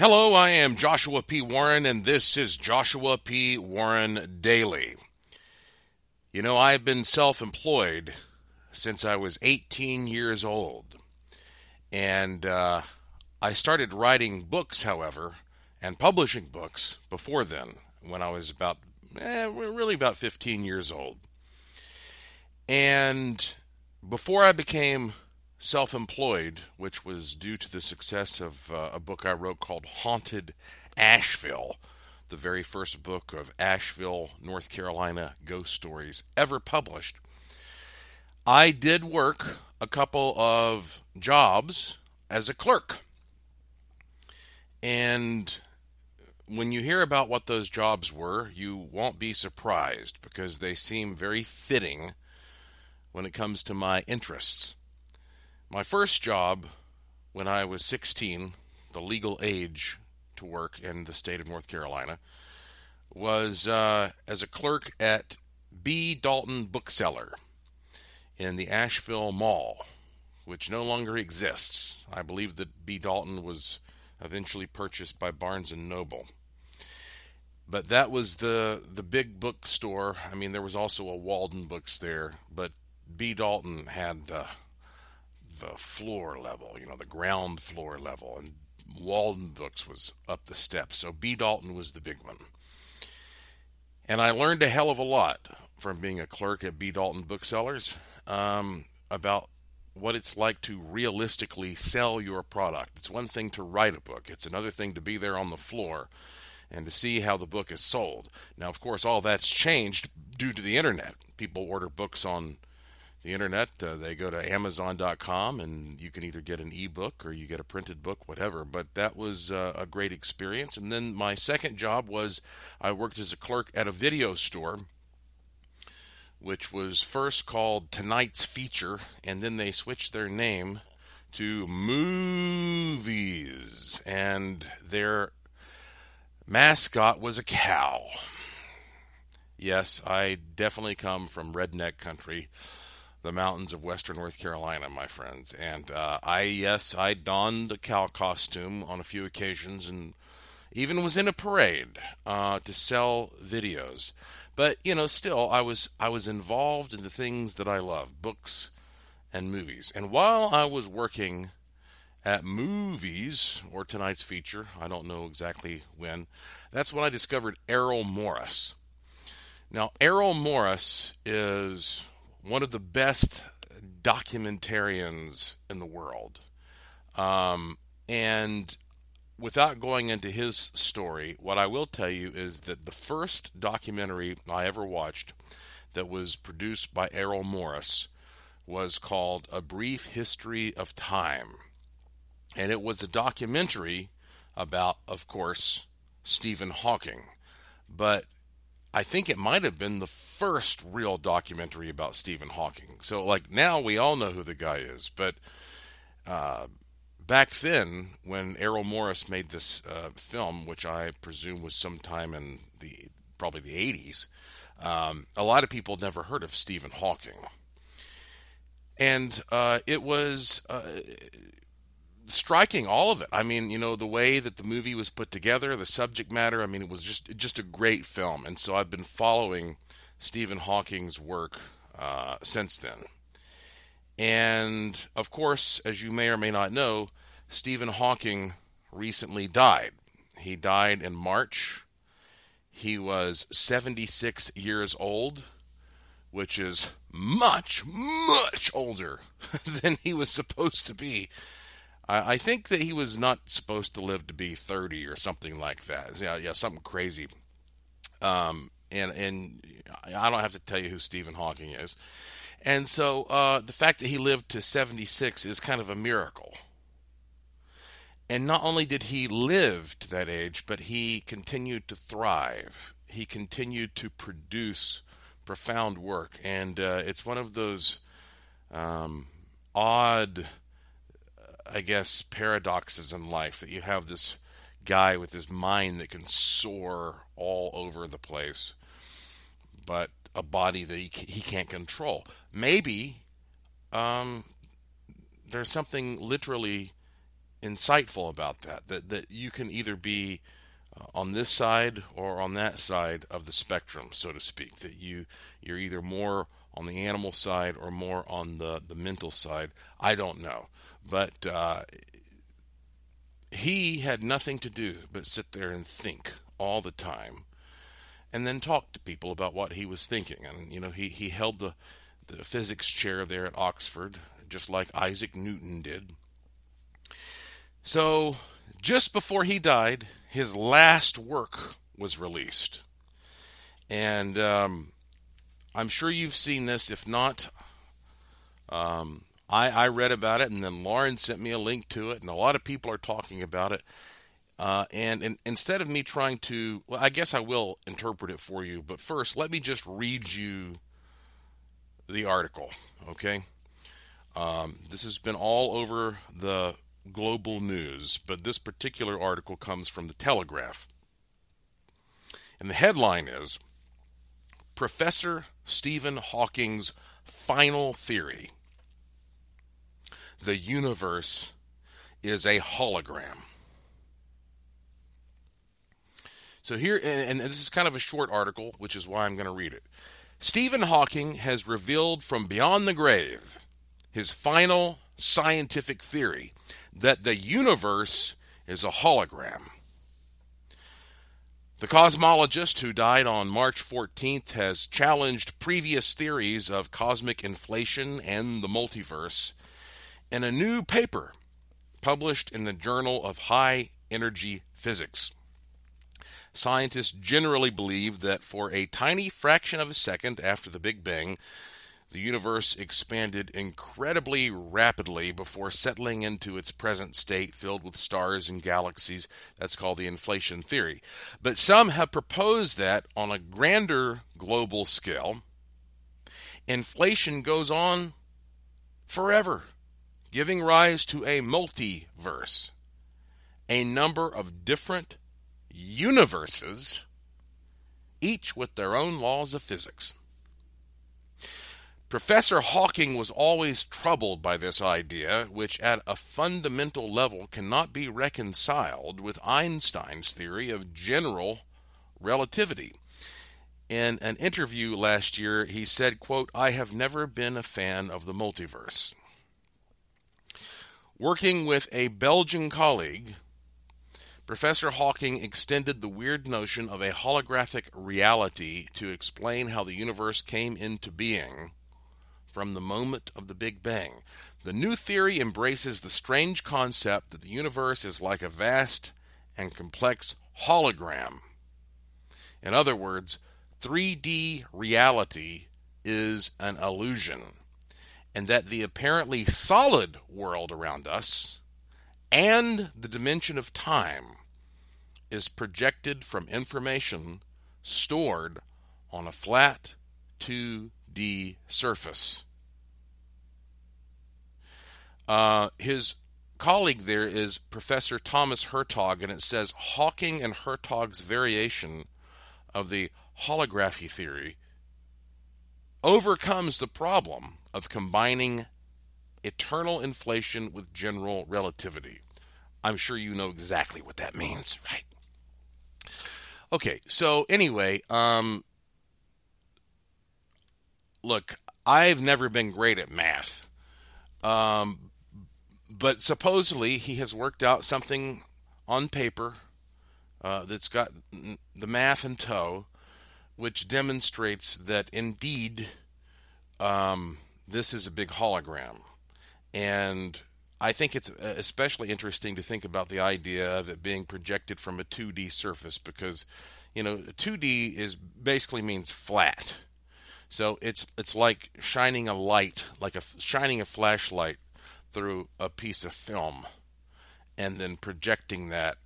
Hello, I am Joshua P. Warren, and this is Joshua P. Warren Daily. You know, I've been self employed since I was 18 years old. And uh, I started writing books, however, and publishing books before then, when I was about, eh, really about 15 years old. And before I became self employed, which was due to the success of uh, a book I wrote called Haunted Asheville, the very first book of Asheville, North Carolina ghost stories ever published. I did work a couple of jobs as a clerk. And when you hear about what those jobs were, you won't be surprised because they seem very fitting when it comes to my interests. My first job when I was 16, the legal age to work in the state of North Carolina, was uh, as a clerk at B. Dalton Bookseller in the Asheville Mall, which no longer exists. I believe that B. Dalton was eventually purchased by Barnes and Noble. But that was the the big bookstore. I mean, there was also a Walden Books there, but B. Dalton had the the floor level, you know, the ground floor level, and Walden Books was up the steps. So B. Dalton was the big one. And I learned a hell of a lot from being a clerk at B. Dalton Booksellers um, about what it's like to realistically sell your product. It's one thing to write a book, it's another thing to be there on the floor and to see how the book is sold. Now, of course, all that's changed due to the internet. People order books on the internet. Uh, they go to Amazon.com and you can either get an ebook or you get a printed book, whatever. But that was uh, a great experience. And then my second job was I worked as a clerk at a video store, which was first called Tonight's Feature, and then they switched their name to Movies. And their mascot was a cow. Yes, I definitely come from redneck country the mountains of western North Carolina, my friends. And uh, I, yes, I donned a cow costume on a few occasions and even was in a parade uh, to sell videos. But you know, still, I was I was involved in the things that I love, books and movies. And while I was working at movies or tonight's feature, I don't know exactly when, that's when I discovered Errol Morris. Now, Errol Morris is one of the best documentarians in the world. Um, and without going into his story, what I will tell you is that the first documentary I ever watched that was produced by Errol Morris was called A Brief History of Time. And it was a documentary about, of course, Stephen Hawking. But I think it might have been the first real documentary about Stephen Hawking. So, like, now we all know who the guy is, but uh, back then, when Errol Morris made this uh, film, which I presume was sometime in the probably the 80s, um, a lot of people never heard of Stephen Hawking. And uh, it was uh, striking all of it. I mean, you know, the way that the movie was put together, the subject matter. I mean, it was just just a great film, and so I've been following Stephen Hawking's work uh, since then. And of course, as you may or may not know, Stephen Hawking recently died. He died in March. He was 76 years old, which is much, much older than he was supposed to be. I, I think that he was not supposed to live to be 30 or something like that. Yeah, yeah, something crazy. Um, and and I don't have to tell you who Stephen Hawking is. And so uh, the fact that he lived to 76 is kind of a miracle. And not only did he live to that age, but he continued to thrive. He continued to produce profound work. And uh, it's one of those um, odd I guess, paradoxes in life that you have this guy with his mind that can soar all over the place, but a body that he, he can't control. Maybe um, there's something literally insightful about that. That that you can either be uh, on this side or on that side of the spectrum, so to speak. That you you're either more on the animal side or more on the the mental side. I don't know, but uh, he had nothing to do but sit there and think all the time and then talk to people about what he was thinking. And you know he, he held the the physics chair there at Oxford just like Isaac Newton did. So just before he died his last work was released. And um, I'm sure you've seen this. If not um, I, I read about it, and then Lauren sent me a link to it, and a lot of people are talking about it. Uh, and, and, instead of me trying to, well, I guess I will interpret it for you, but first, let me just read you the article, okay? Um, this has been all over the global news, but this particular article comes from the Telegraph. And the headline is Professor Stephen Hawking's Final Theory the universe is a hologram. So here, and this is kind of a short article, which is why I'm going to read it. Stephen Hawking has revealed from beyond the grave his final scientific theory that the universe is a hologram. The cosmologist who died on March 14th has challenged previous theories of cosmic inflation and the multiverse in a new paper published in the Journal of High Energy Physics. Scientists generally believe that for a tiny fraction of a second after the Big Bang, the universe expanded incredibly rapidly before settling into its present state filled with stars and galaxies. That's called the inflation theory. But some have proposed that on a grander global scale, inflation goes on forever giving rise to a multiverse, a number of different universes, each with their own laws of physics. Professor Hawking was always troubled by this idea, which at a fundamental level cannot be reconciled with Einstein's theory of general relativity. In an interview last year, he said, quote, I have never been a fan of the multiverse. Working with a Belgian colleague, Professor Hawking extended the weird notion of a holographic reality to explain how the universe came into being from the moment of the Big Bang. The new theory embraces the strange concept that the universe is like a vast and complex hologram. In other words, 3D reality is an illusion and that the apparently solid world around us and the dimension of time is projected from information stored on a flat 2D surface. Uh, his colleague there is Professor Thomas Hertog, and it says Hawking and Hertog's variation of the holography theory overcomes the problem of combining eternal inflation with general relativity. I'm sure you know exactly what that means, right? Okay, so anyway, um, look, I've never been great at math, um, but supposedly he has worked out something on paper uh, that's got the math in tow, which demonstrates that indeed um, this is a big hologram. And I think it's especially interesting to think about the idea of it being projected from a 2D surface because, you know, 2D is basically means flat. So it's it's like shining a light, like a shining a flashlight through a piece of film, and then projecting that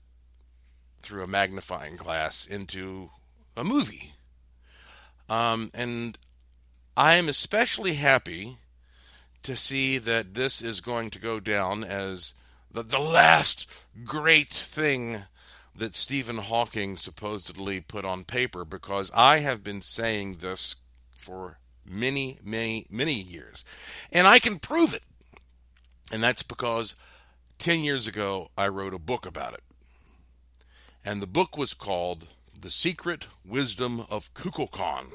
through a magnifying glass into a movie. Um, and I am especially happy to see that this is going to go down as the, the last great thing that Stephen Hawking supposedly put on paper because I have been saying this for many, many, many years. And I can prove it. And that's because 10 years ago, I wrote a book about it. And the book was called The Secret Wisdom of Kukulkan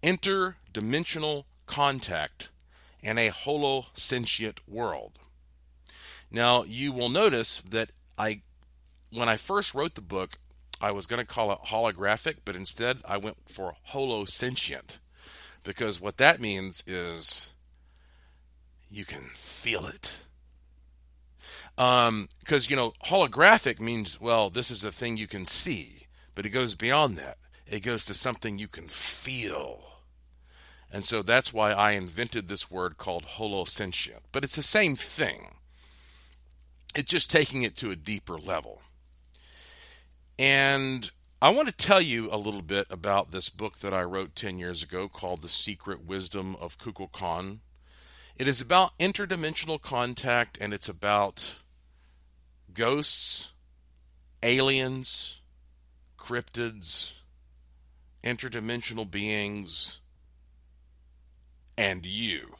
Interdimensional Contact in a Holosentient World. Now, you will notice that I, when I first wrote the book, I was going to call it holographic, but instead I went for holosentient because what that means is you can feel it. Because, um, you know, holographic means, well, this is a thing you can see, but it goes beyond that. It goes to something you can feel. And so that's why I invented this word called holosentient. But it's the same thing, it's just taking it to a deeper level. And I want to tell you a little bit about this book that I wrote 10 years ago called The Secret Wisdom of Kukulkan. It is about interdimensional contact and it's about ghosts, aliens, cryptids, interdimensional beings, and you.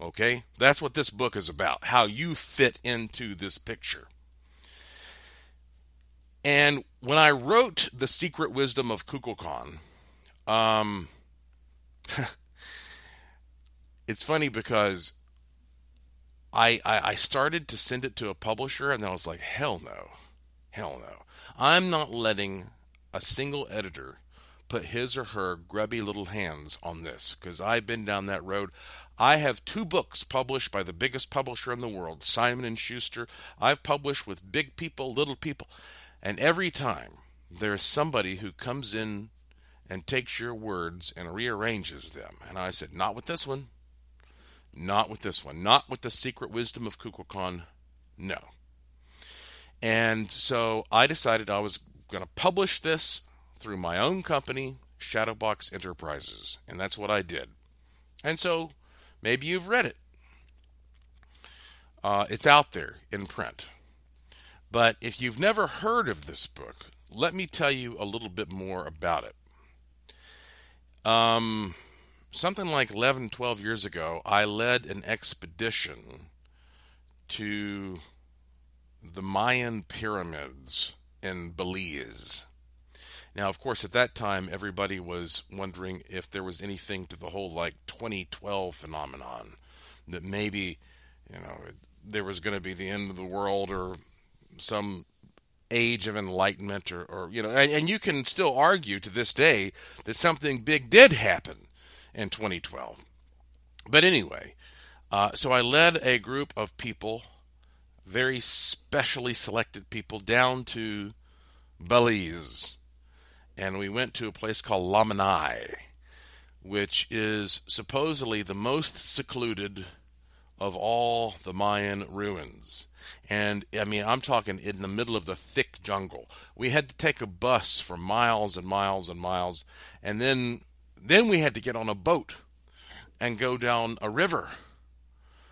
Okay? That's what this book is about, how you fit into this picture. And when I wrote The Secret Wisdom of Kukulkan, um, it's funny because I, I, I started to send it to a publisher and I was like, hell no, hell no. I'm not letting a single editor put his or her grubby little hands on this because I've been down that road. I have two books published by the biggest publisher in the world, Simon and Schuster. I've published with big people, little people, and every time there's somebody who comes in and takes your words and rearranges them. And I said, not with this one. Not with this one. Not with the secret wisdom of Kukulkan. No. And so I decided I was going to publish this through my own company, Shadowbox Enterprises. And that's what I did. And so maybe you've read it. Uh, it's out there in print. But if you've never heard of this book, let me tell you a little bit more about it. Um, something like 11, 12 years ago, I led an expedition to the Mayan pyramids in Belize. Now, of course, at that time, everybody was wondering if there was anything to the whole like 2012 phenomenon that maybe, you know, there was going to be the end of the world or some age of enlightenment or, or you know and, and, you can still argue to this day that something big did happen in 2012 but anyway uh, so i led a group of people very specially selected people down to belize. And we went to a place called lamanai which is supposedly the most secluded of all the mayan ruins. And I mean, I'm talking in the middle of the thick jungle. We had to take a bus for miles and miles and miles, and then then we had to get on a boat and go down a river.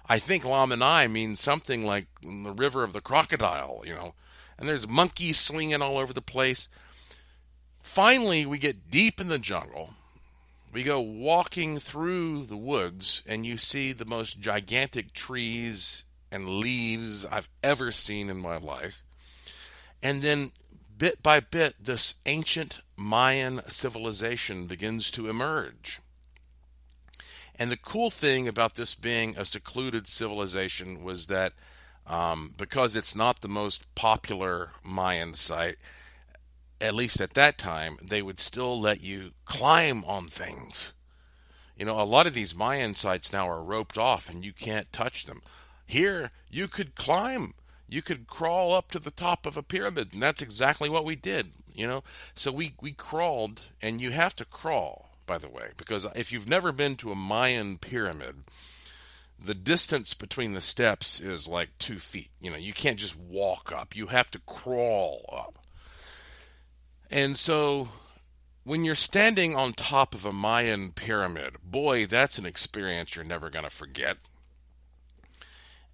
I think Lamanai means something like the river of the crocodile, you know. And there's monkeys swinging all over the place. Finally, we get deep in the jungle. We go walking through the woods, and you see the most gigantic trees and leaves I've ever seen in my life. And then bit by bit, this ancient Mayan civilization begins to emerge. And the cool thing about this being a secluded civilization was that um, because it's not the most popular Mayan site, at least at that time, they would still let you climb on things. You know, a lot of these Mayan sites now are roped off and you can't touch them. Here, you could climb. You could crawl up to the top of a pyramid, and that's exactly what we did. You know, so we we crawled, and you have to crawl, by the way, because if you've never been to a Mayan pyramid, the distance between the steps is like two feet. You know, you can't just walk up; you have to crawl up. And so, when you're standing on top of a Mayan pyramid, boy, that's an experience you're never going to forget.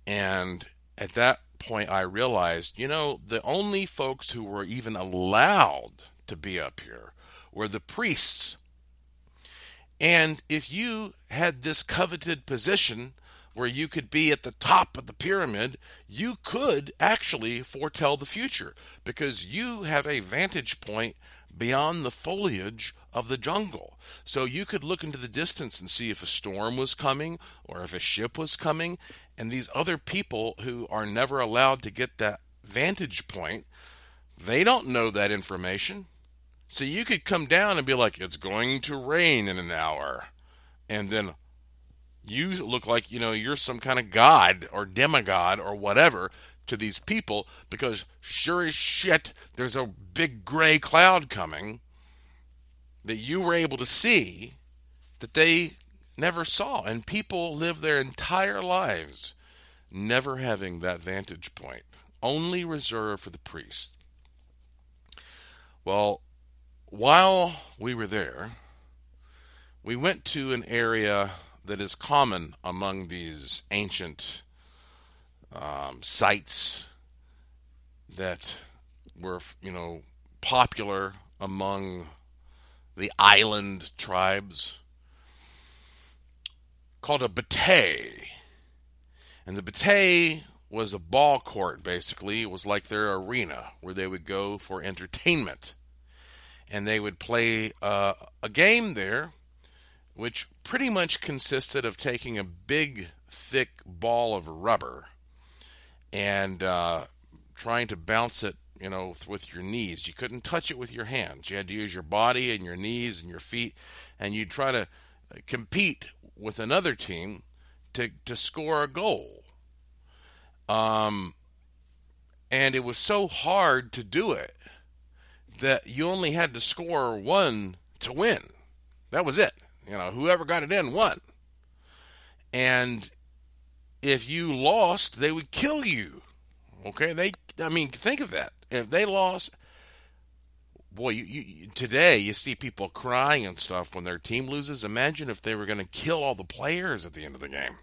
And at that point, I realized, you know, the only folks who were even allowed to be up here were the priests. And if you had this coveted position, where you could be at the top of the pyramid, you could actually foretell the future because you have a vantage point beyond the foliage of the jungle. So you could look into the distance and see if a storm was coming or if a ship was coming. And these other people who are never allowed to get that vantage point, they don't know that information. So you could come down and be like, it's going to rain in an hour. And then you look like, you know, you're some kind of god or demigod or whatever to these people because sure as shit, there's a big gray cloud coming that you were able to see that they never saw. And people live their entire lives never having that vantage point, only reserved for the priest. Well, while we were there, we went to an area that is common among these ancient um, sites that were, you know, popular among the island tribes called a batey. And the batey was a ball court, basically. It was like their arena where they would go for entertainment. And they would play uh, a game there, which pretty much consisted of taking a big, thick ball of rubber and uh, trying to bounce it, you know, with your knees. You couldn't touch it with your hands. You had to use your body and your knees and your feet, and you'd try to uh, compete with another team to to score a goal. Um, and it was so hard to do it that you only had to score one to win. That was it. You know, whoever got it in won. And if you lost, they would kill you. Okay, they. I mean, think of that. If they lost, boy, you, you, today you see people crying and stuff when their team loses. Imagine if they were going to kill all the players at the end of the game.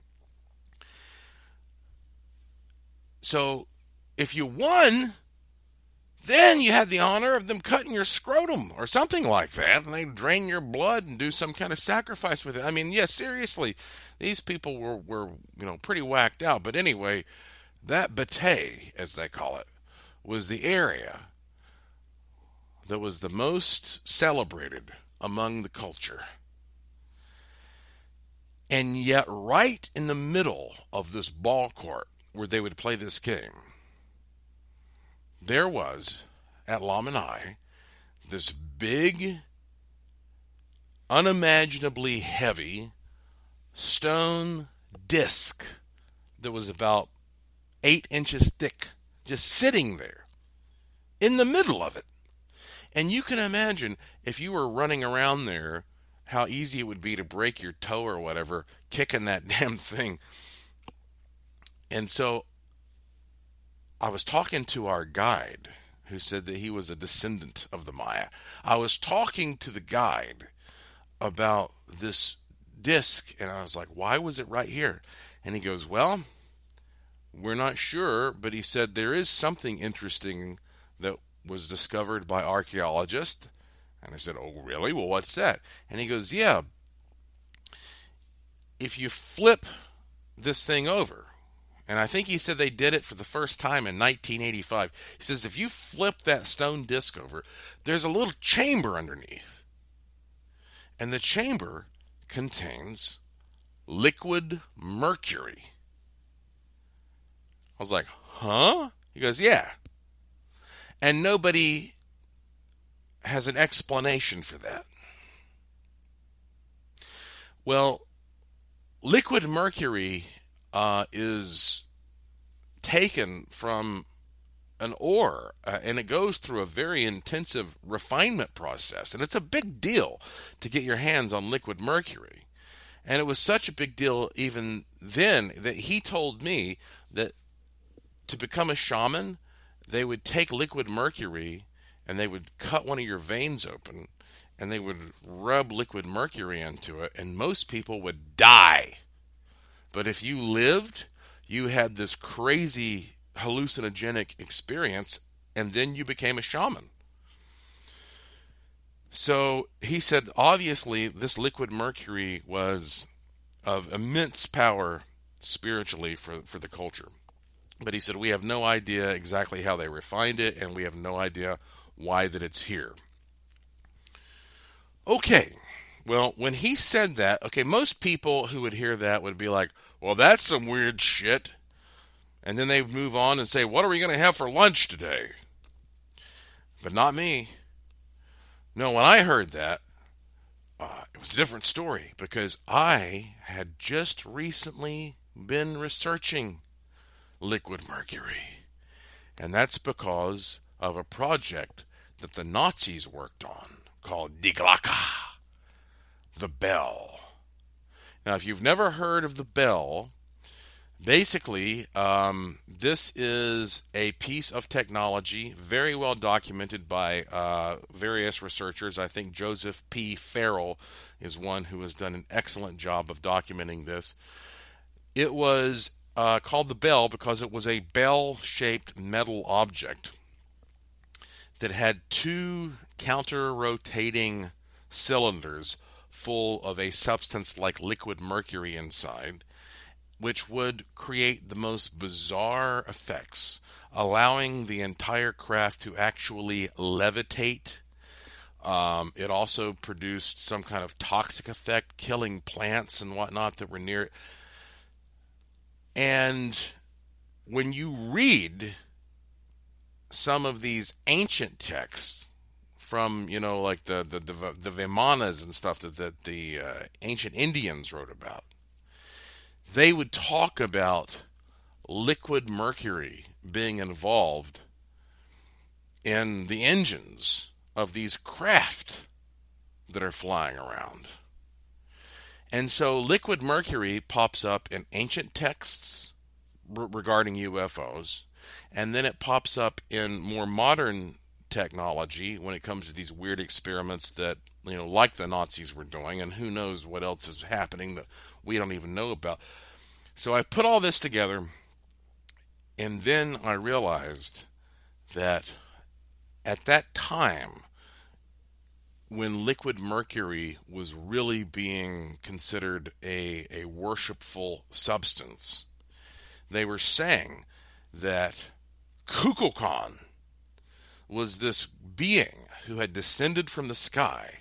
So, if you won, then you had the honor of them cutting your scrotum or something like that, and they drain your blood and do some kind of sacrifice with it. I mean, yeah, seriously, these people were, were you know pretty whacked out. But anyway, that batey, as they call it, was the area that was the most celebrated among the culture. And yet, right in the middle of this ball court where they would play this game, there was at Lamanai this big, unimaginably heavy stone disc that was about eight inches thick, just sitting there in the middle of it. And you can imagine if you were running around there, how easy it would be to break your toe or whatever, kicking that damn thing. And so I was talking to our guide who said that he was a descendant of the Maya. I was talking to the guide about this disc, and I was like, why was it right here? And he goes, well, we're not sure, but he said there is something interesting that was discovered by archaeologists. And I said, oh, really? Well, what's that? And he goes, yeah, if you flip this thing over, and I think he said they did it for the first time in 1985. He says if you flip that stone disc over, there's a little chamber underneath. And the chamber contains liquid mercury. I was like, huh? He goes, yeah. And nobody has an explanation for that. Well, liquid mercury uh, is taken from an ore uh, and it goes through a very intensive refinement process and it's a big deal to get your hands on liquid mercury. And it was such a big deal even then that he told me that to become a shaman they would take liquid mercury and they would cut one of your veins open and they would rub liquid mercury into it and most people would die but if you lived, you had this crazy hallucinogenic experience, and then you became a shaman. So he said, obviously, this liquid mercury was of immense power spiritually for, for the culture. But he said, We have no idea exactly how they refined it, and we have no idea why that it's here. Okay, well, when he said that, okay, most people who would hear that would be like, Well, that's some weird shit. And then they move on and say, What are we going to have for lunch today? But not me. No, when I heard that, uh, it was a different story because I had just recently been researching liquid mercury. And that's because of a project that the Nazis worked on called Die Glocke, the bell. Now, if you've never heard of the bell, basically, um, this is a piece of technology very well documented by uh, various researchers. I think Joseph P. Farrell is one who has done an excellent job of documenting this. It was uh, called the bell because it was a bell shaped metal object that had two counter rotating cylinders full of a substance like liquid mercury inside, which would create the most bizarre effects, allowing the entire craft to actually levitate. Um, it also produced some kind of toxic effect, killing plants and whatnot that were near it. And when you read some of these ancient texts from, you know, like the the the, the Vimanas and stuff that, that the uh, ancient Indians wrote about, they would talk about liquid mercury being involved in the engines of these craft that are flying around. And so liquid mercury pops up in ancient texts regarding UFOs, and then it pops up in more modern technology when it comes to these weird experiments that, you know, like the Nazis were doing, and who knows what else is happening that we don't even know about. So I put all this together, and then I realized that at that time, when liquid mercury was really being considered a, a worshipful substance, they were saying that Kukulkan was this being who had descended from the sky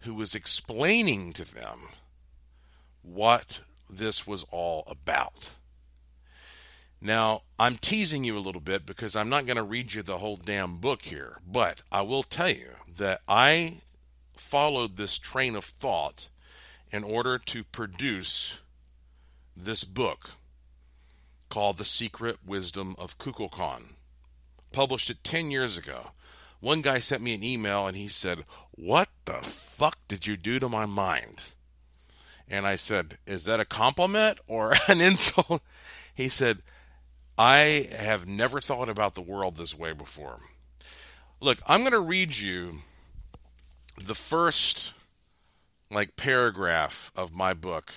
who was explaining to them what this was all about. Now, I'm teasing you a little bit because I'm not going to read you the whole damn book here, but I will tell you that I followed this train of thought in order to produce this book called The Secret Wisdom of Kukulkan. Published it 10 years ago. One guy sent me an email and he said, What the fuck did you do to my mind? And I said, Is that a compliment or an insult? He said, I have never thought about the world this way before. Look, I'm going to read you the first like paragraph of my book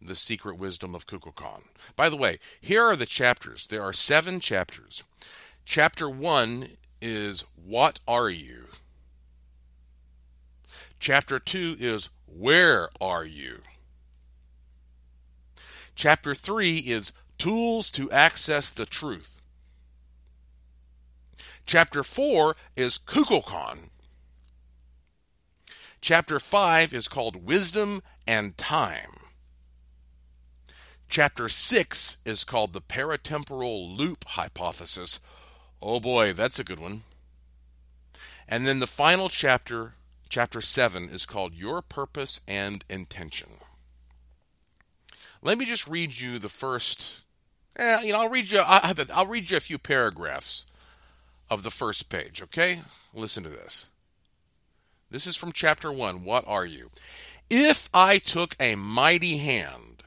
the secret wisdom of kukulkan by the way here are the chapters there are seven chapters chapter one is what are you chapter two is where are you chapter three is tools to access the truth chapter four is kukulkan Chapter 5 is called Wisdom and Time. Chapter 6 is called the Paratemporal Loop Hypothesis. Oh boy, that's a good one. And then the final chapter, chapter 7, is called Your Purpose and Intention. Let me just read you the first. Eh, you know, I'll read you. I'll read you a few paragraphs of the first page. Okay, listen to this. This is from chapter 1. What are you? If I took a mighty hand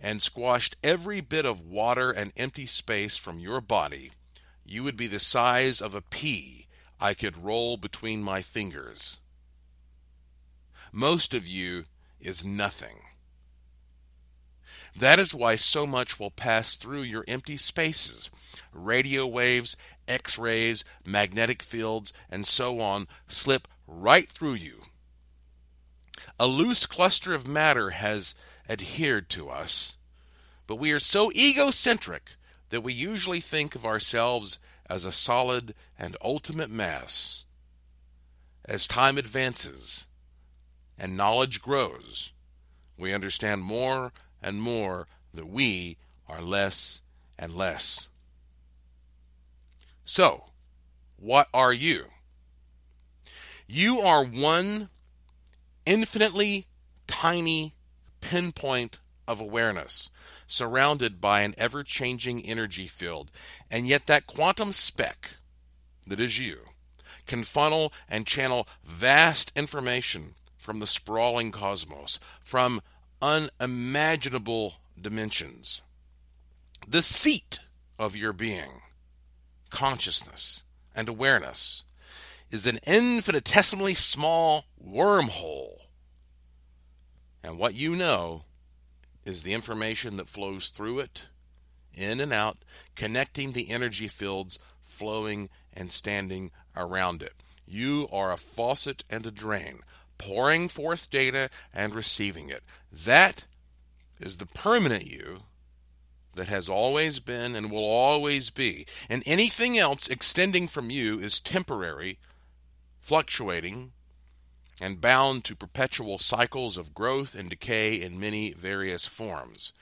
and squashed every bit of water and empty space from your body, you would be the size of a pea I could roll between my fingers. Most of you is nothing. That is why so much will pass through your empty spaces. Radio waves, X rays, magnetic fields, and so on slip right through you. A loose cluster of matter has adhered to us, But we are so egocentric that we usually think of ourselves as a solid and ultimate mass. As time advances and knowledge grows, we understand more and more that we are less and less. So, what are you? You are one infinitely tiny pinpoint of awareness surrounded by an ever changing energy field, and yet that quantum speck that is you can funnel and channel vast information from the sprawling cosmos, from unimaginable dimensions. The seat of your being, consciousness, and awareness is an infinitesimally small wormhole. And what you know is the information that flows through it, in and out, connecting the energy fields flowing and standing around it. You are a faucet and a drain, pouring forth data and receiving it. That is the permanent you that has always been and will always be. And anything else extending from you is temporary, fluctuating, and bound to perpetual cycles of growth and decay in many various forms.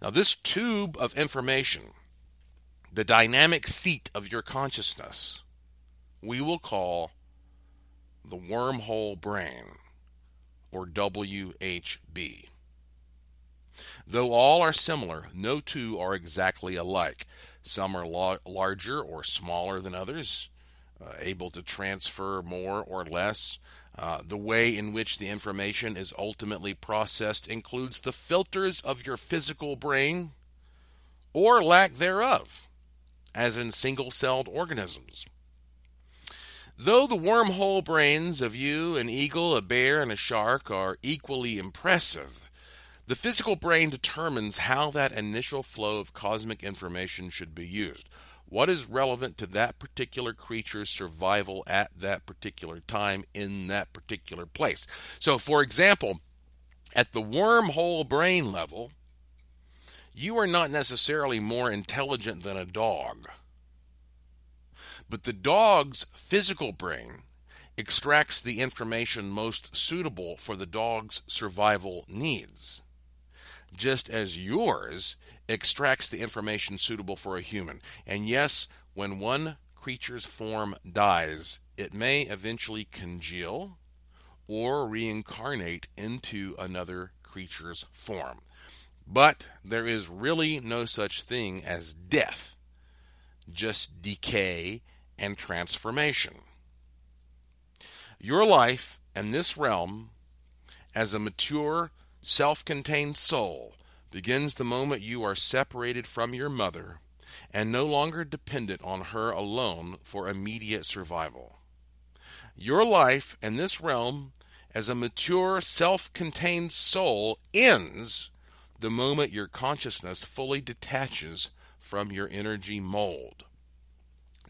Now, this tube of information, the dynamic seat of your consciousness, we will call the wormhole brain, or WHB. Though all are similar, no two are exactly alike. Some are la- larger or smaller than others, uh, able to transfer more or less. Uh, the way in which the information is ultimately processed includes the filters of your physical brain or lack thereof, as in single celled organisms. Though the wormhole brains of you, an eagle, a bear, and a shark are equally impressive, the physical brain determines how that initial flow of cosmic information should be used what is relevant to that particular creature's survival at that particular time in that particular place. So, for example, at the wormhole brain level, you are not necessarily more intelligent than a dog. But the dog's physical brain extracts the information most suitable for the dog's survival needs, just as yours extracts the information suitable for a human. And yes, when one creature's form dies, it may eventually congeal or reincarnate into another creature's form. But there is really no such thing as death, just decay and transformation. Your life and this realm, as a mature, self contained soul, begins the moment you are separated from your mother and no longer dependent on her alone for immediate survival. Your life in this realm as a mature, self contained soul ends the moment your consciousness fully detaches from your energy mold.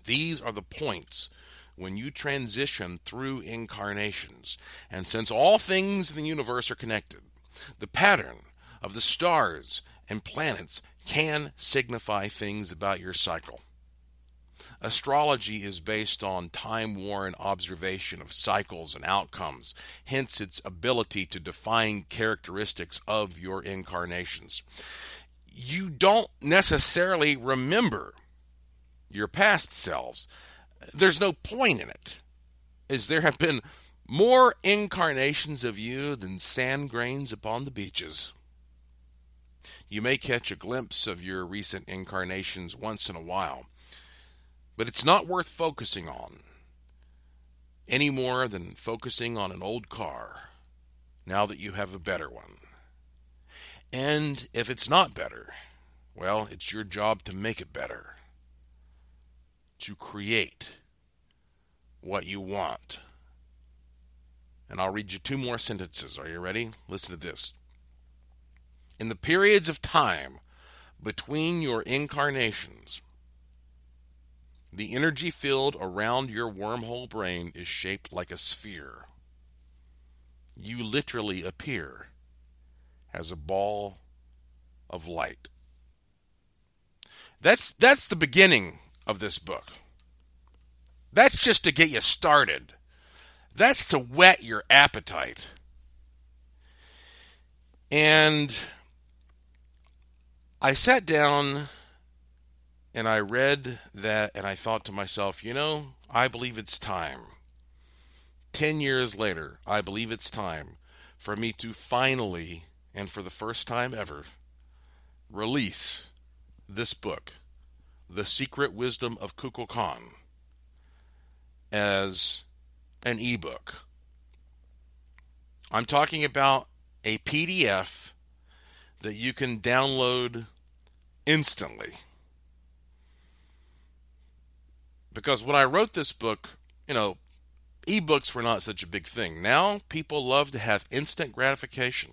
These are the points when you transition through incarnations. And since all things in the universe are connected, the pattern of the stars and planets can signify things about your cycle. Astrology is based on time worn observation of cycles and outcomes, hence its ability to define characteristics of your incarnations. You don't necessarily remember your past selves. There's no point in it, as there have been more incarnations of you than sand grains upon the beaches. You may catch a glimpse of your recent incarnations once in a while, but it's not worth focusing on any more than focusing on an old car now that you have a better one. And if it's not better, well, it's your job to make it better, to create what you want. And I'll read you two more sentences. Are you ready? Listen to this. In the periods of time between your incarnations, the energy field around your wormhole brain is shaped like a sphere. You literally appear as a ball of light. That's that's the beginning of this book. That's just to get you started. That's to whet your appetite. And I sat down and I read that and I thought to myself, you know, I believe it's time. 10 years later, I believe it's time for me to finally, and for the first time ever, release this book, The Secret Wisdom of Kukulkan, as an ebook. I'm talking about a PDF that you can download instantly. Because when I wrote this book, you know, ebooks were not such a big thing. Now people love to have instant gratification.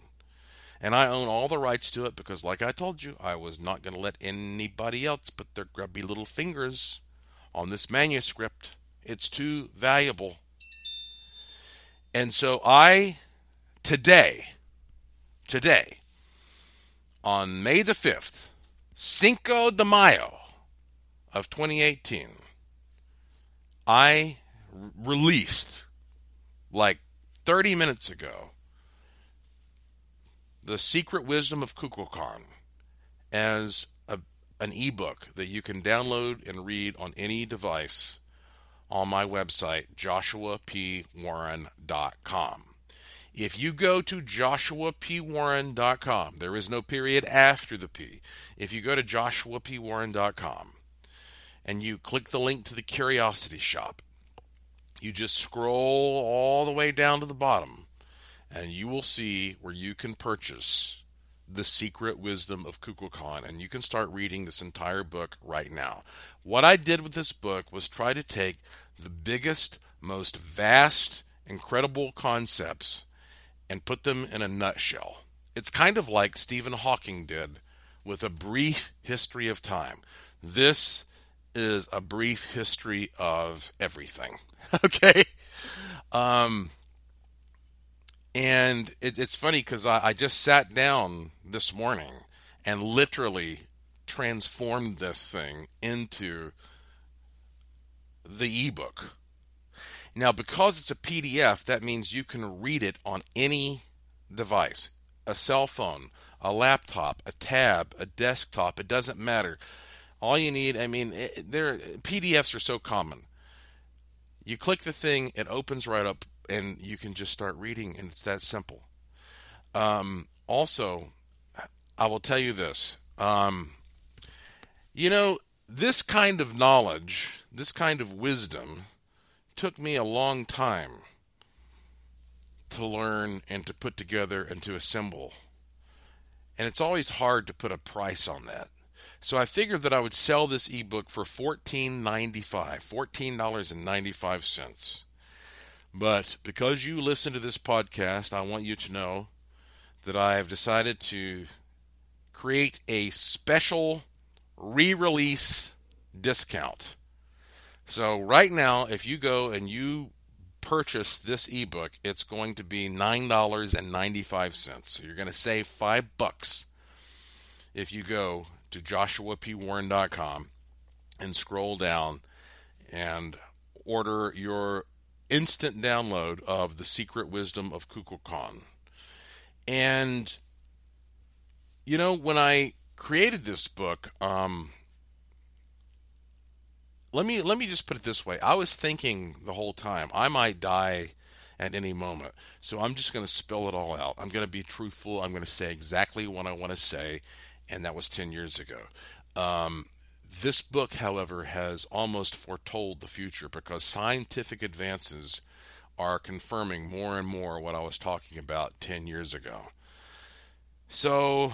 And I own all the rights to it because, like I told you, I was not going to let anybody else put their grubby little fingers on this manuscript. It's too valuable. And so I, today, today, on May the 5th, Cinco de Mayo of 2018, I released like 30 minutes ago the Secret Wisdom of Kukulkan as a, an ebook that you can download and read on any device on my website, joshuapwarren.com. If you go to joshuapwarren.com, there is no period after the P. If you go to joshuapwarren.com and you click the link to the Curiosity Shop, you just scroll all the way down to the bottom and you will see where you can purchase the secret wisdom of Kukulkan, and you can start reading this entire book right now. What I did with this book was try to take the biggest, most vast, incredible concepts and put them in a nutshell. It's kind of like Stephen Hawking did with a brief history of time. This is a brief history of everything. okay? Um, and it, it's funny because I, I just sat down this morning and literally transformed this thing into the ebook. Now, because it's a PDF, that means you can read it on any device a cell phone, a laptop, a tab, a desktop. It doesn't matter. All you need, I mean, there PDFs are so common. You click the thing, it opens right up and you can just start reading, and it's that simple. Um, also, I will tell you this. Um, you know, this kind of knowledge, this kind of wisdom, took me a long time to learn and to put together and to assemble. And it's always hard to put a price on that. So I figured that I would sell this ebook for $14.95, $14.95. But because you listen to this podcast, I want you to know that I have decided to create a special re release discount. So, right now, if you go and you purchase this ebook, it's going to be $9.95. So, you're going to save 5 bucks if you go to joshuapwarren.com and scroll down and order your instant download of The Secret Wisdom of Kukulkan. And, you know, when I created this book, um, let me let me just put it this way. I was thinking the whole time I might die at any moment. So I'm just going to spill it all out. I'm going to be truthful. I'm going to say exactly what I want to say, and that was 10 years ago. Um, this book, however, has almost foretold the future because scientific advances are confirming more and more what I was talking about 10 years ago. So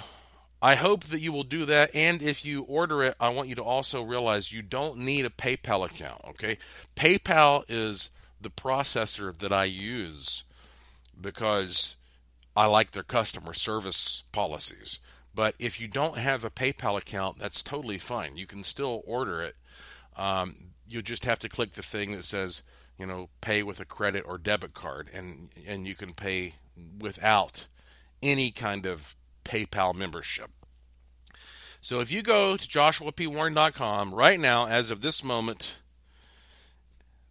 I hope that you will do that. And if you order it, I want you to also realize you don't need a PayPal account. Okay. PayPal is the processor that I use because I like their customer service policies. But if you don't have a PayPal account, that's totally fine. You can still order it. Um, you just have to click the thing that says, you know, pay with a credit or debit card, and and you can pay without any kind of PayPal membership. So if you go to joshuapwarren.com right now, as of this moment,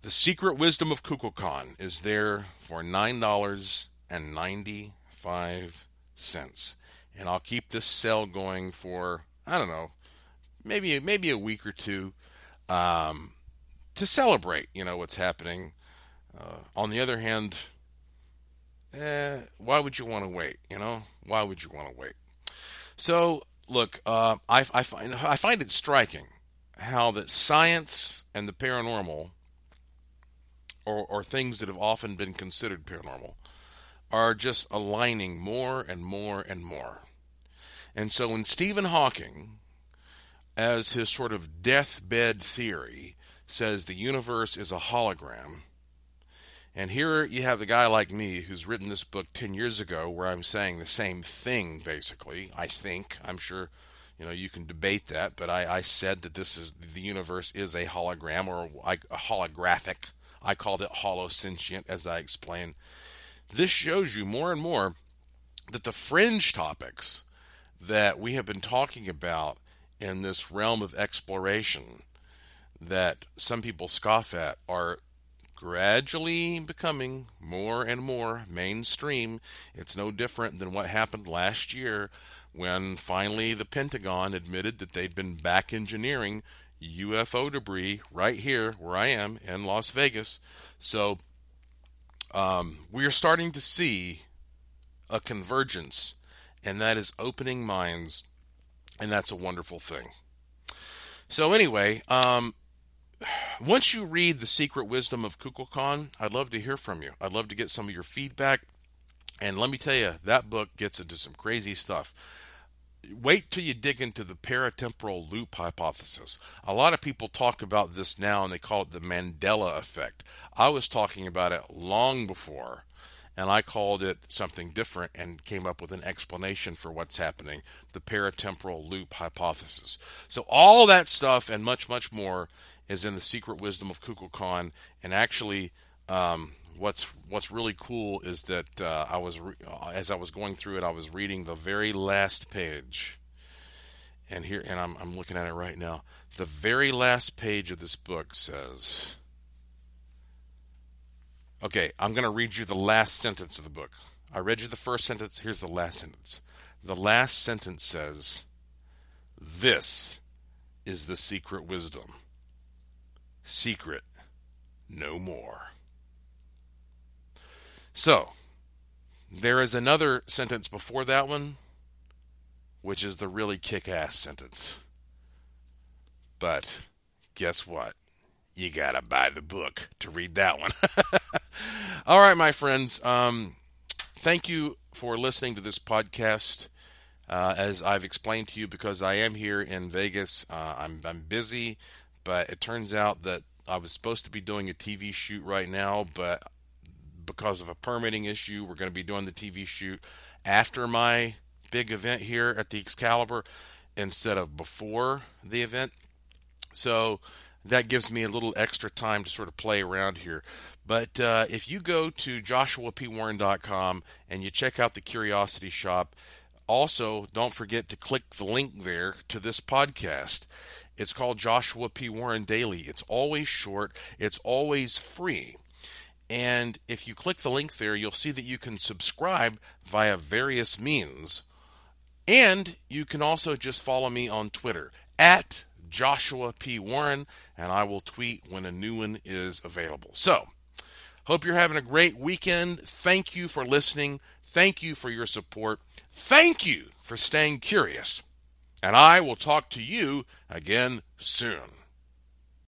the Secret Wisdom of Kukulkan is there for $9.95. And I'll keep this sale going for, I don't know, maybe maybe a week or two um, to celebrate, you know, what's happening. Uh, on the other hand, eh, why would you want to wait? You know, why would you want to wait? So, look, uh, I, I, find I find it striking how that science and the paranormal, or, or things that have often been considered paranormal, are just aligning more and more and more. And so, when Stephen Hawking, as his sort of deathbed theory, says the universe is a hologram, and here you have a guy like me who's written this book 10 years ago where I'm saying the same thing, basically. I think. I'm sure, you know, you can debate that, but I, I said that this is the universe is a hologram or a holographic. I called it holosentient, as I explained. This shows you more and more that the fringe topics that we have been talking about in this realm of exploration that some people scoff at are gradually becoming more and more mainstream. It's no different than what happened last year when finally the Pentagon admitted that they'd been back engineering UFO debris right here where I am in Las Vegas. So um, we are starting to see a convergence, and that is opening minds, and that's a wonderful thing. So, anyway, um, once you read The Secret Wisdom of Kukulkan, I'd love to hear from you. I'd love to get some of your feedback. And let me tell you, that book gets into some crazy stuff. Wait till you dig into the paratemporal loop hypothesis. A lot of people talk about this now and they call it the Mandela effect. I was talking about it long before and I called it something different and came up with an explanation for what's happening the paratemporal loop hypothesis. So, all that stuff and much, much more is in the secret wisdom of Kukulkan. And actually, um, what's what's really cool is that uh, I was re- as I was going through it, I was reading the very last page, and here and I'm I'm looking at it right now. The very last page of this book says. Okay, I'm going to read you the last sentence of the book. I read you the first sentence. Here's the last sentence. The last sentence says, This is the secret wisdom secret no more. So, there is another sentence before that one, which is the really kick ass sentence. But guess what? You gotta buy the book to read that one. All right, my friends. Um, thank you for listening to this podcast. Uh, as I've explained to you, because I am here in Vegas, uh, I'm, I'm busy but it turns out that I was supposed to be doing a TV shoot right now, but because of a permitting issue, we're going to be doing the TV shoot after my big event here at the Excalibur instead of before the event. So that gives me a little extra time to sort of play around here. But uh, if you go to joshuapwarren.com and you check out the Curiosity Shop, also don't forget to click the link there to this podcast. It's called Joshua P. Warren Daily. It's always short, it's always free. And if you click the link there, you'll see that you can subscribe via various means. And you can also just follow me on Twitter at Joshua P. Warren, and I will tweet when a new one is available. So, hope you're having a great weekend. Thank you for listening. Thank you for your support. Thank you for staying curious and I will talk to you again soon.